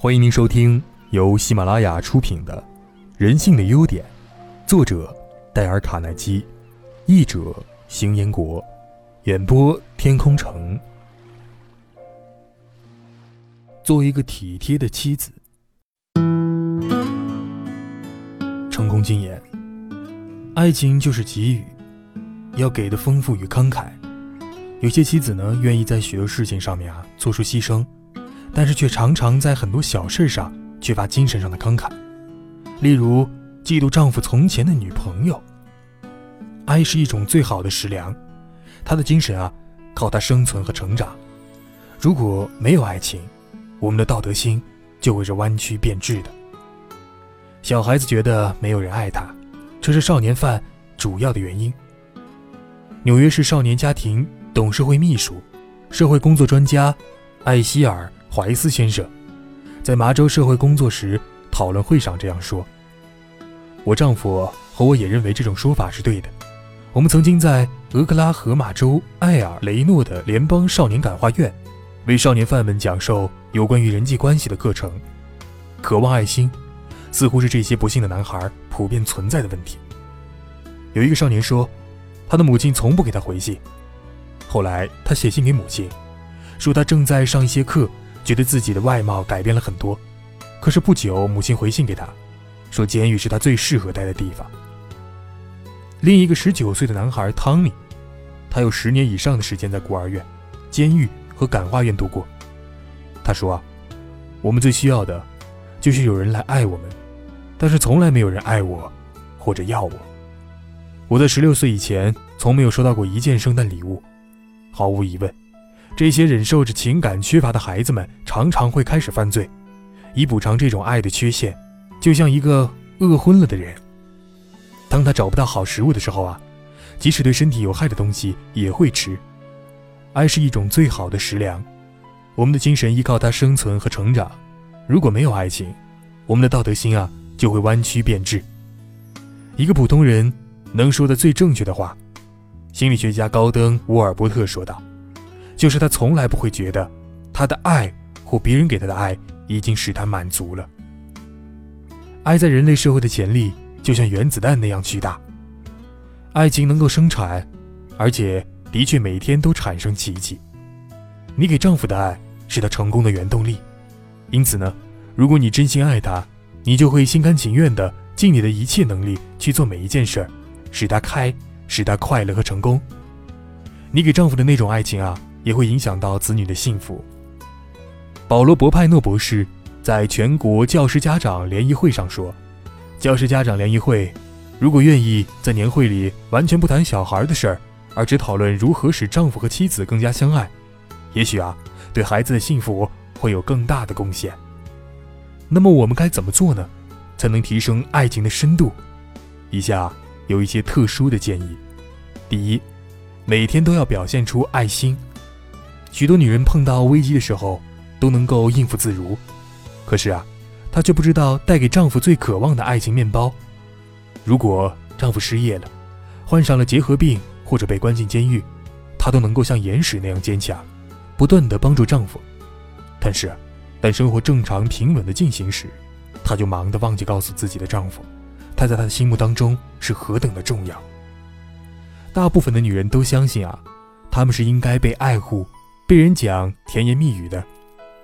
欢迎您收听由喜马拉雅出品的《人性的优点》，作者戴尔·卡耐基，译者邢彦国，演播天空城。做一个体贴的妻子，成功经验：爱情就是给予，要给的丰富与慷慨。有些妻子呢，愿意在许多事情上面啊做出牺牲。但是却常常在很多小事上缺乏精神上的慷慨，例如嫉妒丈夫从前的女朋友。爱是一种最好的食粮，他的精神啊，靠他生存和成长。如果没有爱情，我们的道德心就会是弯曲变质的。小孩子觉得没有人爱他，这是少年犯主要的原因。纽约市少年家庭董事会秘书、社会工作专家艾希尔。怀斯先生在麻州社会工作时讨论会上这样说：“我丈夫和我也认为这种说法是对的。我们曾经在俄克拉荷马州埃尔雷诺的联邦少年感化院为少年犯们讲授有关于人际关系的课程。渴望爱心，似乎是这些不幸的男孩普遍存在的问题。有一个少年说，他的母亲从不给他回信。后来他写信给母亲，说他正在上一些课。”觉得自己的外貌改变了很多，可是不久，母亲回信给他，说监狱是他最适合待的地方。另一个十九岁的男孩汤米，他有十年以上的时间在孤儿院、监狱和感化院度过。他说啊，我们最需要的，就是有人来爱我们，但是从来没有人爱我，或者要我。我在十六岁以前，从没有收到过一件圣诞礼物。毫无疑问。这些忍受着情感缺乏的孩子们常常会开始犯罪，以补偿这种爱的缺陷，就像一个饿昏了的人。当他找不到好食物的时候啊，即使对身体有害的东西也会吃。爱是一种最好的食粮，我们的精神依靠它生存和成长。如果没有爱情，我们的道德心啊就会弯曲变质。一个普通人能说的最正确的话，心理学家高登·沃尔波特说道。就是他从来不会觉得，他的爱或别人给他的爱已经使他满足了。爱在人类社会的潜力就像原子弹那样巨大。爱情能够生产，而且的确每天都产生奇迹。你给丈夫的爱是他成功的原动力。因此呢，如果你真心爱他，你就会心甘情愿地尽你的一切能力去做每一件事儿，使他开，使他快乐和成功。你给丈夫的那种爱情啊。也会影响到子女的幸福。保罗·博派诺博士在全国教师家长联谊会上说：“教师家长联谊会，如果愿意在年会里完全不谈小孩的事儿，而只讨论如何使丈夫和妻子更加相爱，也许啊，对孩子的幸福会有更大的贡献。那么我们该怎么做呢，才能提升爱情的深度？以下有一些特殊的建议：第一，每天都要表现出爱心。”许多女人碰到危机的时候都能够应付自如，可是啊，她却不知道带给丈夫最渴望的爱情面包。如果丈夫失业了，患上了结核病或者被关进监狱，她都能够像岩石那样坚强，不断的帮助丈夫。但是，当生活正常平稳的进行时，她就忙得忘记告诉自己的丈夫，他在她的心目当中是何等的重要。大部分的女人都相信啊，她们是应该被爱护。被人讲甜言蜜语的，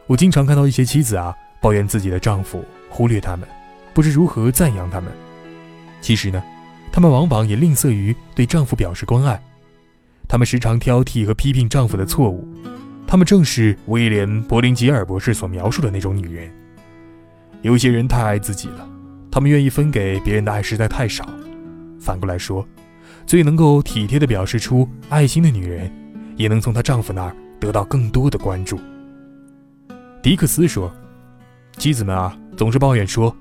我经常看到一些妻子啊抱怨自己的丈夫忽略他们，不知如何赞扬他们。其实呢，他们往往也吝啬于对丈夫表示关爱，他们时常挑剔和批评丈夫的错误。他们正是威廉·柏林吉尔博士所描述的那种女人。有些人太爱自己了，他们愿意分给别人的爱实在太少。反过来说，最能够体贴地表示出爱心的女人，也能从她丈夫那儿。得到更多的关注。迪克斯说：“妻子们啊，总是抱怨说，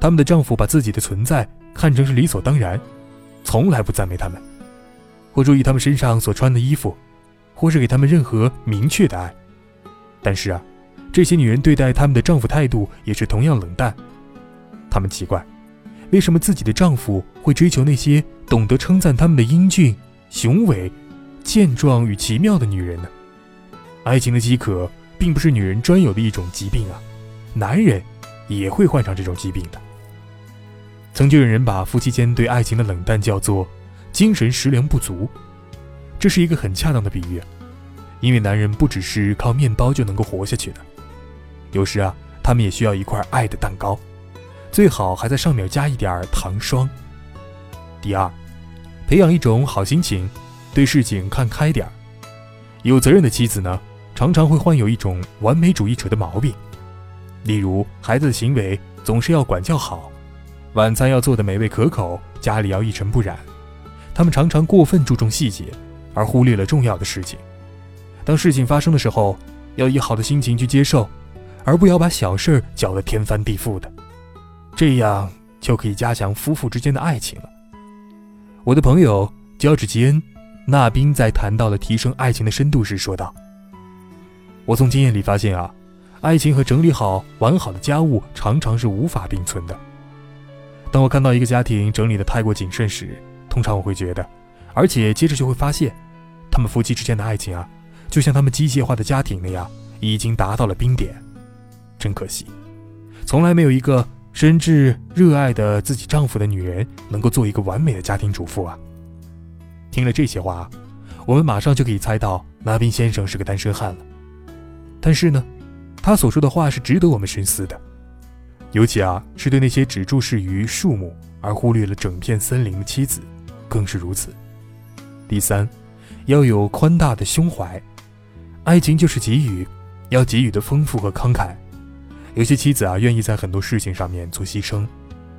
他们的丈夫把自己的存在看成是理所当然，从来不赞美他们，或注意他们身上所穿的衣服，或是给他们任何明确的爱。但是啊，这些女人对待他们的丈夫态度也是同样冷淡。她们奇怪，为什么自己的丈夫会追求那些懂得称赞他们的英俊、雄伟、健壮与奇妙的女人呢？”爱情的饥渴并不是女人专有的一种疾病啊，男人也会患上这种疾病的。曾经有人把夫妻间对爱情的冷淡叫做“精神食粮不足”，这是一个很恰当的比喻，因为男人不只是靠面包就能够活下去的，有时啊，他们也需要一块爱的蛋糕，最好还在上面加一点糖霜。第二，培养一种好心情，对事情看开点儿。有责任的妻子呢，常常会患有一种完美主义者的毛病，例如孩子的行为总是要管教好，晚餐要做的美味可口，家里要一尘不染。他们常常过分注重细节，而忽略了重要的事情。当事情发生的时候，要以好的心情去接受，而不要把小事儿搅得天翻地覆的，这样就可以加强夫妇之间的爱情了。我的朋友乔治·吉恩·纳宾在谈到了提升爱情的深度时说道：“我从经验里发现啊，爱情和整理好完好的家务常常是无法并存的。当我看到一个家庭整理的太过谨慎时，通常我会觉得，而且接着就会发现，他们夫妻之间的爱情啊，就像他们机械化的家庭那样，已经达到了冰点。真可惜，从来没有一个。”深挚热爱的自己丈夫的女人，能够做一个完美的家庭主妇啊！听了这些话，我们马上就可以猜到拉宾先生是个单身汉了。但是呢，他所说的话是值得我们深思的，尤其啊，是对那些只注视于树木而忽略了整片森林的妻子，更是如此。第三，要有宽大的胸怀，爱情就是给予，要给予的丰富和慷慨。有些妻子啊，愿意在很多事情上面做牺牲，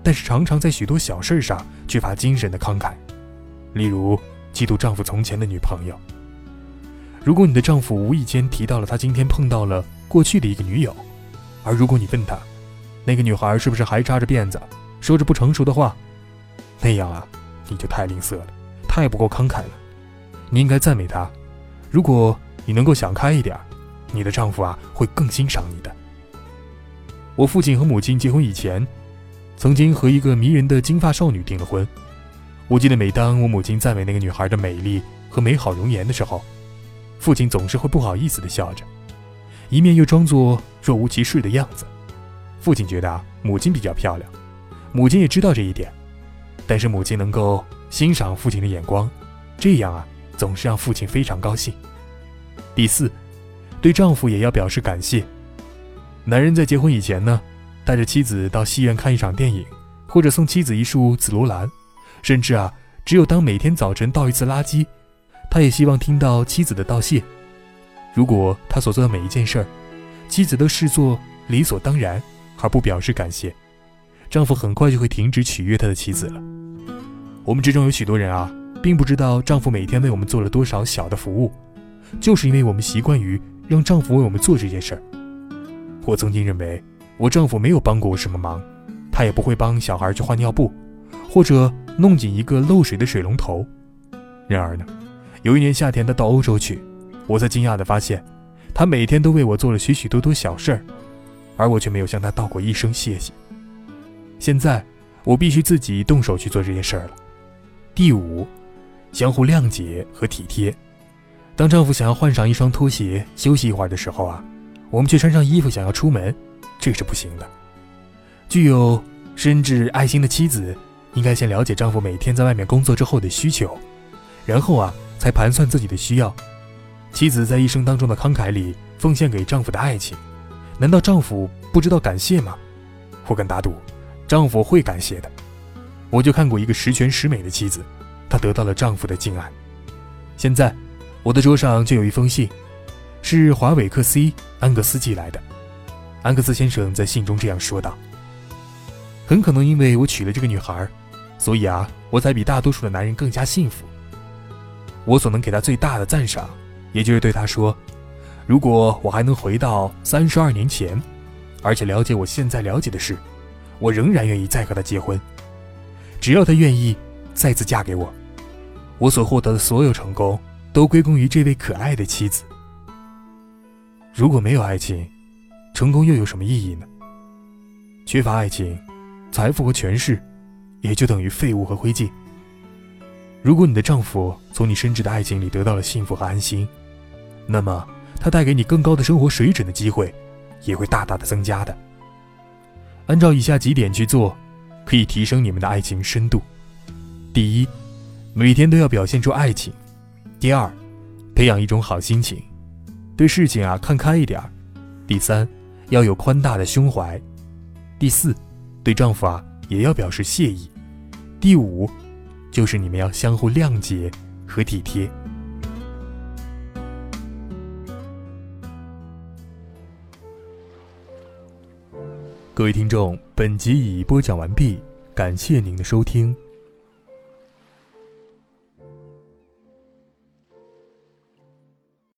但是常常在许多小事上缺乏精神的慷慨。例如，嫉妒丈夫从前的女朋友。如果你的丈夫无意间提到了他今天碰到了过去的一个女友，而如果你问他，那个女孩是不是还扎着辫子，说着不成熟的话，那样啊，你就太吝啬了，太不够慷慨了。你应该赞美他。如果你能够想开一点，你的丈夫啊，会更欣赏你的。我父亲和母亲结婚以前，曾经和一个迷人的金发少女订了婚。我记得，每当我母亲赞美那个女孩的美丽和美好容颜的时候，父亲总是会不好意思地笑着，一面又装作若无其事的样子。父亲觉得啊，母亲比较漂亮，母亲也知道这一点，但是母亲能够欣赏父亲的眼光，这样啊，总是让父亲非常高兴。第四，对丈夫也要表示感谢。男人在结婚以前呢，带着妻子到戏院看一场电影，或者送妻子一束紫罗兰，甚至啊，只有当每天早晨倒一次垃圾，他也希望听到妻子的道谢。如果他所做的每一件事儿，妻子都视作理所当然而不表示感谢，丈夫很快就会停止取悦他的妻子了。我们之中有许多人啊，并不知道丈夫每天为我们做了多少小的服务，就是因为我们习惯于让丈夫为我们做这件事儿。我曾经认为，我丈夫没有帮过我什么忙，他也不会帮小孩去换尿布，或者弄紧一个漏水的水龙头。然而呢，有一年夏天他到欧洲去，我才惊讶地发现，他每天都为我做了许许多多小事儿，而我却没有向他道过一声谢谢。现在，我必须自己动手去做这件事儿了。第五，相互谅解和体贴。当丈夫想要换上一双拖鞋休息一会儿的时候啊。我们却穿上衣服想要出门，这是不行的。具有深挚爱心的妻子，应该先了解丈夫每天在外面工作之后的需求，然后啊，才盘算自己的需要。妻子在一生当中的慷慨里奉献给丈夫的爱情，难道丈夫不知道感谢吗？我敢打赌，丈夫会感谢的。我就看过一个十全十美的妻子，她得到了丈夫的敬爱。现在，我的桌上就有一封信。是华伟克 C 安格斯寄来的。安格斯先生在信中这样说道：“很可能因为我娶了这个女孩，所以啊，我才比大多数的男人更加幸福。我所能给她最大的赞赏，也就是对她说：如果我还能回到三十二年前，而且了解我现在了解的事，我仍然愿意再和她结婚。只要她愿意再次嫁给我，我所获得的所有成功都归功于这位可爱的妻子。”如果没有爱情，成功又有什么意义呢？缺乏爱情，财富和权势也就等于废物和灰烬。如果你的丈夫从你深挚的爱情里得到了幸福和安心，那么他带给你更高的生活水准的机会也会大大的增加的。按照以下几点去做，可以提升你们的爱情深度。第一，每天都要表现出爱情；第二，培养一种好心情，对事情啊看开一点；第三，要有宽大的胸怀；第四，对丈夫啊也要表示谢意；第五，就是你们要相互谅解和体贴。各位听众，本集已播讲完毕，感谢您的收听。